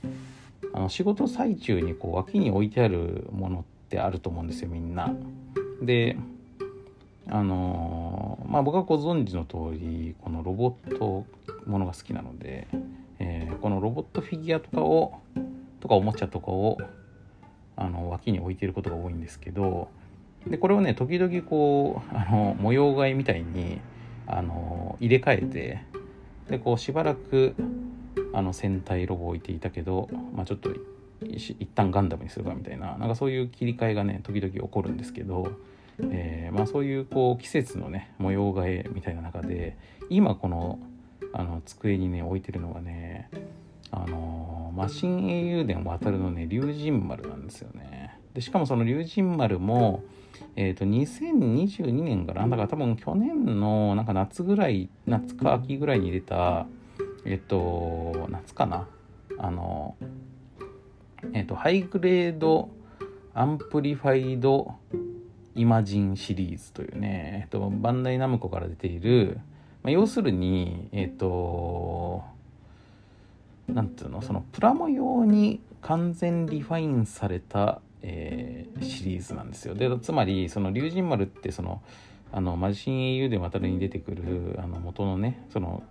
あの仕事最中にこう脇に置いてあるものってあると思うんですよみんな。であのまあ僕はご存知の通りこのロボットものが好きなので、えー、このロボットフィギュアとかをとかおもちゃとかをあの脇に置いていることが多いんですけどでこれをね時々こうあの模様替えみたいにあの入れ替えてでこうしばらくあの戦隊ロボを置いていたけど、まあ、ちょっと一旦ガンダムにするかみたいななんかそういう切り替えがね時々起こるんですけど、えー、まあ、そういうこう季節のね模様替えみたいな中で今このあの机にね置いてるのがねあのマシン英雄伝渡るのね龍神丸なんですよね。でしかもその龍神丸もえっ、ー、と2022年からだか多分去年のなんか夏ぐらい夏か秋ぐらいに出たえっ、ー、と夏かな。あのえっ、ー、とハイグレードアンプリファイドイマジンシリーズというね、えっと、バンダイナムコから出ている、まあ、要するに、えっと、なんていうの、そのプラモ用に完全リファインされた、えー、シリーズなんですよ。で、つまり、その龍神丸ってその、あの、魔神英雄伝ワタルに出てくる、あの、元のね、その、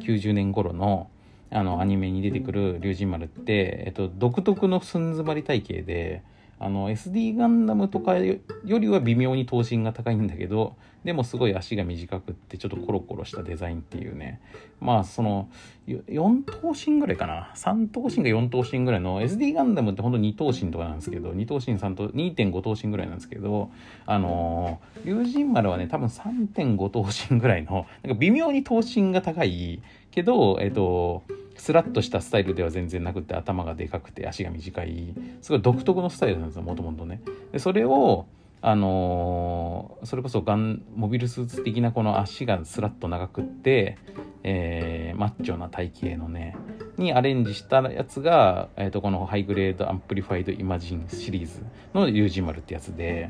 90年頃の、あの、アニメに出てくる龍神丸って、えっと、独特の寸詰まり体型で、あの SD ガンダムとかよりは微妙に頭身が高いんだけどでもすごい足が短くってちょっとコロコロしたデザインっていうね。まあその4頭身ぐらいかな。3頭身か4頭身ぐらいの SD ガンダムってほんと2頭身とかなんですけど2頭身3頭2.5頭身ぐらいなんですけどあの龍神丸はね多分3.5頭身ぐらいのなんか微妙に頭身が高いけどえっ、とスラッとしたスタイルでは全然なくて頭がでかくて足が短い。すごい独特のスタイルなんですよもともとね。でそれをあのー、それこそガン、モビルスーツ的なこの足がスラッと長くって、えー、マッチョな体型のねにアレンジしたやつが、えーと、このハイグレードアンプリファイドイマジンシリーズの龍神丸ってやつで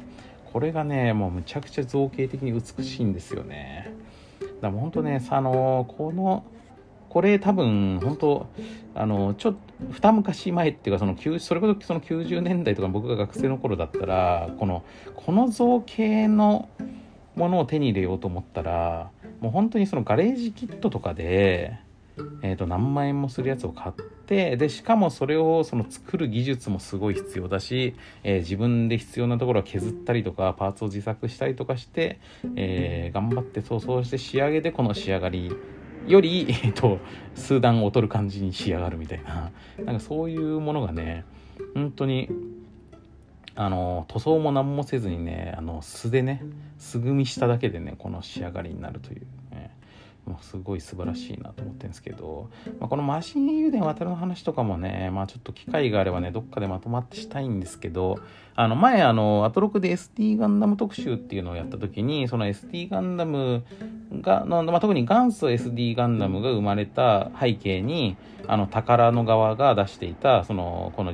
これがねもうむちゃくちゃ造形的に美しいんですよね。だからほんとねあのー、このこれ多分本当あのちょっと二昔前っていうかそのそれこそその90年代とか僕が学生の頃だったらこのこの造形のものを手に入れようと思ったらもう本当にそのガレージキットとかで、えー、と何万円もするやつを買ってでしかもそれをその作る技術もすごい必要だし、えー、自分で必要なところは削ったりとかパーツを自作したりとかして、えー、頑張ってそうそうして仕上げでこの仕上がりより、えっと、数段劣る感じに仕上がるみたいな、なんかそういうものがね、本当に、あの、塗装も何もせずにね、あの、素でね、素組みしただけでね、この仕上がりになるという、もうすごい素晴らしいなと思ってるんですけど、まあ、このマシン油田渡るの話とかもね、まあちょっと機会があればね、どっかでまとまってしたいんですけど、あの前あの、アトロクで SD ガンダム特集っていうのをやった時に、その SD ガンダムが、のまあ、特に元祖 SD ガンダムが生まれた背景に、あの、宝の側が出していた、その、この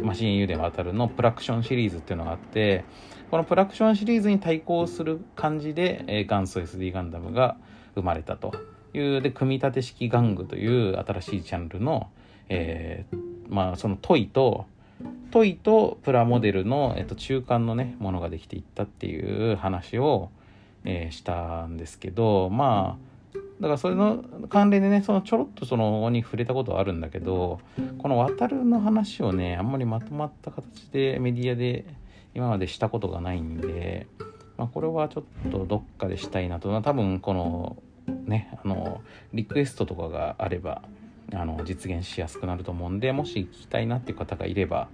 マシン油田渡るのプラクションシリーズっていうのがあって、このプラクションシリーズに対抗する感じで、えー、元祖 SD ガンダムが、生まれたというで組み立て式玩具という新しいジャンルの、えー、まあそのトイとトイとプラモデルの、えっと、中間のねものができていったっていう話を、えー、したんですけどまあだからそれの関連でねそのちょろっとそのに触れたことはあるんだけどこの渡るの話をねあんまりまとまった形でメディアで今までしたことがないんでまあ、これはちょっとどっかでしたいなと。多分このねあのリクエストとかがあればあの実現しやすくなると思うんでもし聞きたいなっていう方がいれば、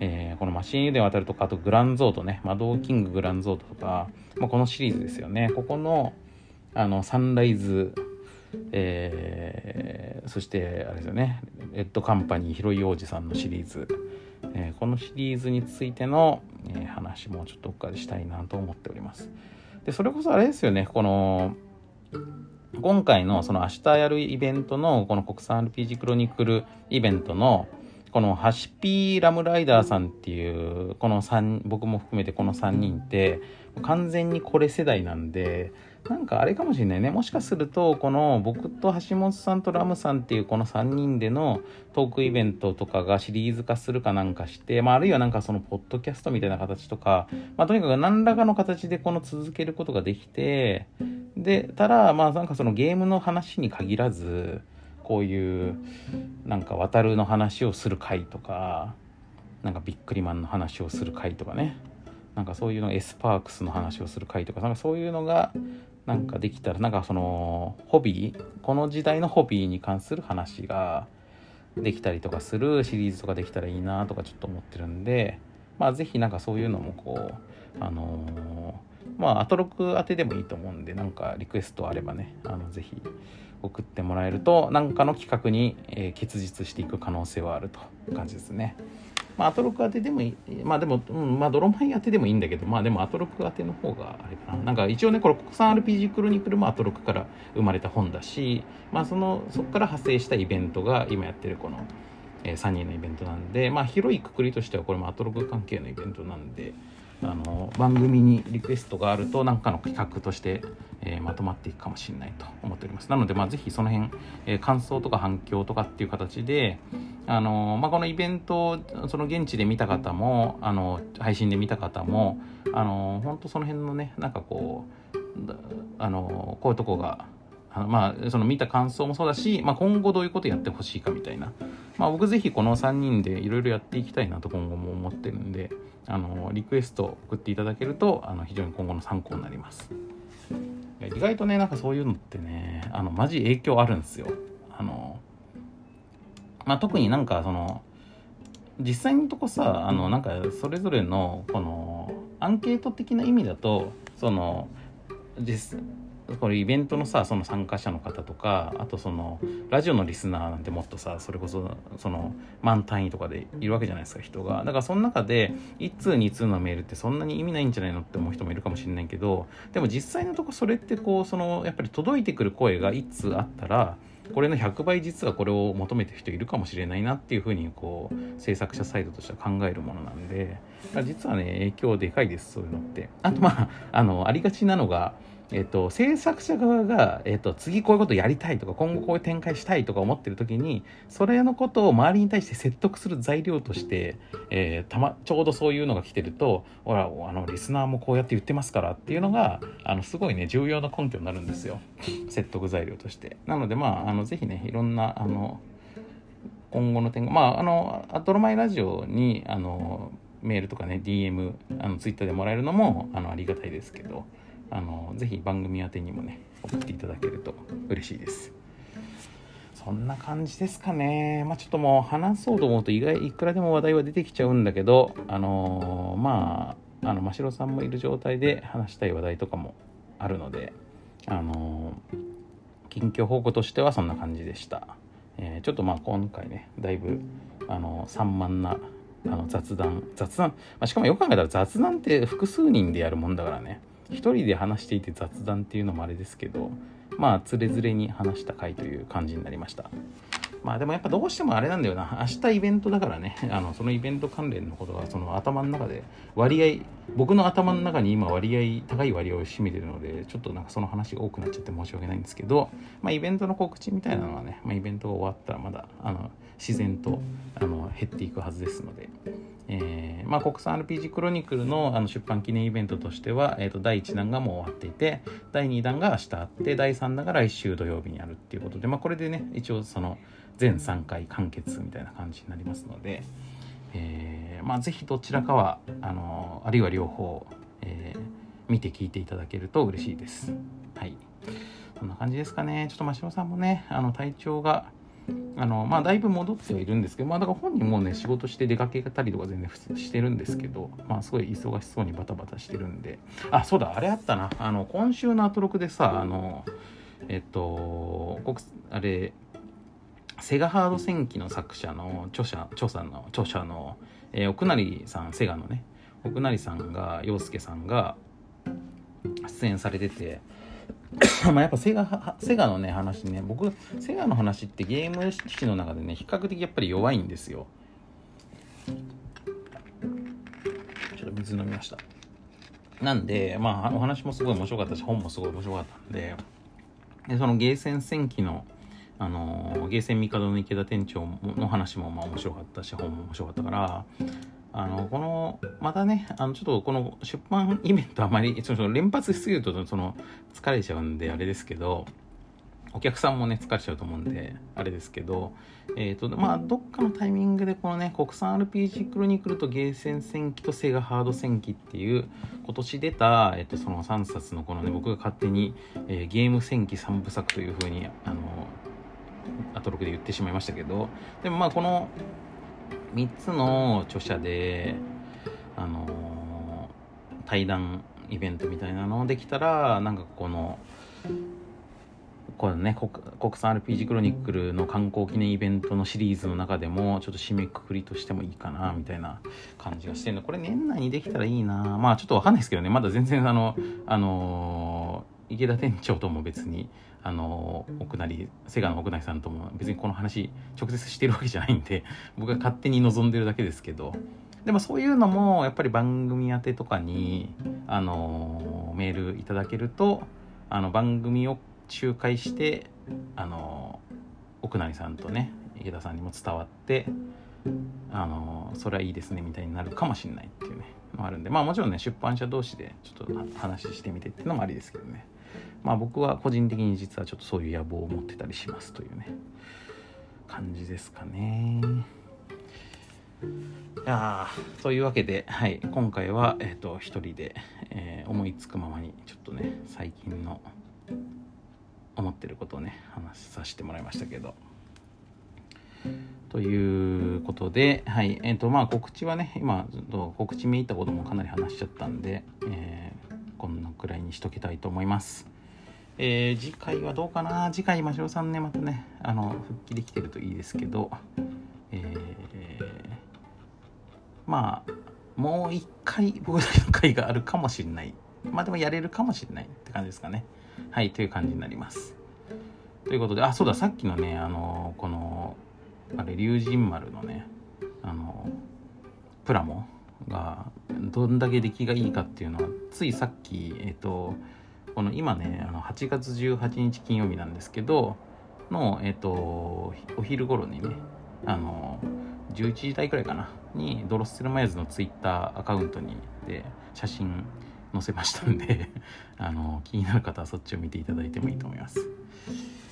えー、このマシン油田渡るとかあとグランゾートね魔導キンググランゾートとか、まあ、このシリーズですよね。ここのあのサンライズえー、そしてあれですよねレッドカンパニー広い王子さんのシリーズ。えー、このシリーズについての、えー、話もちょっとどっかでしたいなと思っております。で、それこそあれですよね、この、今回のその明日やるイベントのこの国産 RPG クロニクルイベントのこのハシピーラムライダーさんっていうこの3僕も含めてこの3人って完全にこれ世代なんでなんかあれかもしれないね。もしかするとこの僕と橋本さんとラムさんっていうこの3人でのトークイベントとかがシリーズ化するかなんかして、まあ、あるいはなんかそのポッドキャストみたいな形とか、まあ、とにかく何らかの形でこの続けることができてでただまあなんかそのゲームの話に限らずこういうなんか渡るの話をする回とかなんかビックリマンの話をする回とかね。なんかそういうのエスパークスの話をする回とかなんかそういうのがなんかできたらなんかそのホビーこの時代のホビーに関する話ができたりとかするシリーズとかできたらいいなとかちょっと思ってるんでまあ是非なんかそういうのもこうあのー、まあアトロク当てでもいいと思うんでなんかリクエストあればねあの是非送ってもらえると何かの企画に、えー、結実していく可能性はあるという感じですね。まあ、アトロク当てでもいい、まあでも、うん、まあ、泥米当てでもいいんだけど、まあでもアトロク当ての方があれかな。なんか一応ね、これ国産 RPG クロニクルもアトロクから生まれた本だし、まあその、そこから派生したイベントが今やってるこの、えー、3人のイベントなんで、まあ広いくくりとしてはこれもアトロク関係のイベントなんで、あの番組にリクエストがあると何かの企画として、えー、まとまっていくかもしれないと思っております。なので、まあ、ぜひその辺、えー、感想とか反響とかっていう形で、あのまあ、このイベントその現地で見た方もあの配信で見た方もあの本当その辺のねなんかこうあのこういうとこがまあその見た感想もそうだし、まあ、今後どういうことやってほしいかみたいな、まあ、僕ぜひこの3人でいろいろやっていきたいなと今後も思ってるんであのリクエスト送っていただけるとあの非常に今後の参考になります。意外とねなんかそういうのってねあのマジ影響あるんですよ。あのまあ特になんかその実際のとこさあのなんかそれぞれのこのアンケート的な意味だとその実これイベントのさその参加者の方とかあとそのラジオのリスナーなんてもっとさそれこそその万単位とかでいるわけじゃないですか人が。だからその中で1通2通のメールってそんなに意味ないんじゃないのって思う人もいるかもしれないけどでも実際のとこそれってこうそのやっぱり届いてくる声が1通あったらこれの100倍実はこれを求めてる人いるかもしれないなっていうふうにこう制作者サイドとしては考えるものなんで実はね影響でかいですそういうのって。あとまああのありがちなのがえっと、制作者側が、えっと、次こういうことやりたいとか今後こういう展開したいとか思ってる時にそれのことを周りに対して説得する材料として、えー、たまちょうどそういうのが来てるとほらあのリスナーもこうやって言ってますからっていうのがあのすごいね重要な根拠になるんですよ。説得材料として。なのでまああのぜひねいろんなあの今後の点まああのアトロマイラジオにあのメールとかね DM あのツイッターでもらえるのもあのありがたいですけどあのぜひ番組宛てにもね送っていただけると嬉しいです。そんな感じですかね。まあちょっともう話そうと思うと意外いくらでも話題は出てきちゃうんだけどあのー、まああの真城さんもいる状態で話したい話題とかもあるのであのー、近況報告としてはそんな感じでした、えー、ちょっとまあ今回ねだいぶあの散漫なあの雑談雑談、まあ、しかもよく考えたら雑談って複数人でやるもんだからね。一人で話していて雑談っていうのもあれですけどまあつれづれに話した回という感じになりました。まあでもやっぱどうしてもあれなんだよな。明日イベントだからね。あのそのイベント関連のことがその頭の中で割合僕の頭の中に今割合高い割合を占めてるのでちょっとなんかその話が多くなっちゃって申し訳ないんですけどまあイベントの告知みたいなのはね、まあ、イベントが終わったらまだあの自然とあの減っていくはずですのでえー、まあ、国産 RPG クロニクルのあの出版記念イベントとしては、えーと、第1弾がもう終わっていて第2弾が明日あって第3弾が来週土曜日にあるっていうことで、まあ、これでね一応その全3回完結みたいな感じになりますので、えー、まあ、ぜひどちらかはあのあるいは両方、えー、見て聞いていただけると嬉しいです。はい。そんな感じですかね。ちょっと真島さんもね、あの体調があのまあだいぶ戻ってはいるんですけどまあだから本人もね仕事して出かけたりとか全然してるんですけどまあすごい忙しそうにバタバタしてるんで。あそうだあれあったな。あの今週のアトロクでさあのえっとあれセガハード戦記の作者の著者著者の著者の、えー、奥成さんセガのね奥成さんが洋介さんが出演されててまあやっぱセガ、セガのね、話ね、僕、セガの話ってゲーム史の中でね、比較的やっぱり弱いんですよ。ちょっと水飲みましたなんでまあお話もすごい面白かったし本もすごい面白かったんででそのゲーセン戦記のあのゲーセン帝の池田店長の話もまあ面白かったし本も面白かったからあのこのまたねあのちょっとこの出版イベントあまりちょっと連発しすぎるとその疲れちゃうんであれですけどお客さんもね疲れちゃうと思うんであれですけどえっ、ー、とまあどっかのタイミングでこのね国産 RPG クロニクルとゲーセン戦記とセガハード戦記っていう今年出た、えっ、ー、と、その3冊のこのね僕が勝手に、えー、ゲーム戦記3部作というふうにあのアトロクで言ってしまいましたけどでもまあこの3つの著者であの対談イベントみたいなのできたらなんかこのこのね国産 RPG クロニクルの観光記念イベントのシリーズの中でもちょっと締めくくりとしてもいいかなみたいな感じがしてるの。これ年内にできたらいいな。まあちょっとわかんないですけどね。まだ全然あのあの池田店長とも別にあの奥成セガの奥成さんとも別にこの話直接してるわけじゃないんで <laughs> 僕が勝手に望んでるだけですけどでもそういうのもやっぱり番組宛てとかにあのメールいただけるとあの番組を仲介してあの奥成さんとね池田さんにも伝わってあのそれはいいですねみたいになるかもしれないっていうねのあるんでまあもちろんね出版社同士でちょっと話してみてっていうのもありですけどね。まあ僕は個人的に実はちょっとそういう野望を持ってたりしますというね感じですかね。いやというわけで、はい、今回は、えーと、一人で、えー、思いつくままにちょっとね最近の思ってることをね話させてもらいましたけど。ということで、はいえーとまあ、告知はね今告知見入ったこともかなり話しちゃったんで、えー、こんなくらいにしときたいと思います。えー、次回はどうかな？次回、真城さんね、またね、あの、復帰できてるといいですけど、えー、まあ、もう一回僕だけの回があるかもしれない。まあでもやれるかもしれないって感じですかね。はい、という感じになります。ということで、あ、そうだ、さっきのね、あの、この、あれ、龍神丸のね、あの、プラモがどんだけ出来がいいかっていうのは、ついさっき、えっ、と、この今ねあの8月18日金曜日なんですけどの、えっ、とお昼頃にねあの11時台くらいかなにドロッセルマイズのツイッターアカウントにで写真載せましたんで <laughs> あの気になる方はそっちを見ていただいてもいいと思います。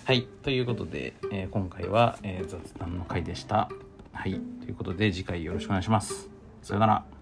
はいということで、えー、今回は、えー、雑談の回でした。はいということで次回よろしくお願いします。さよなら。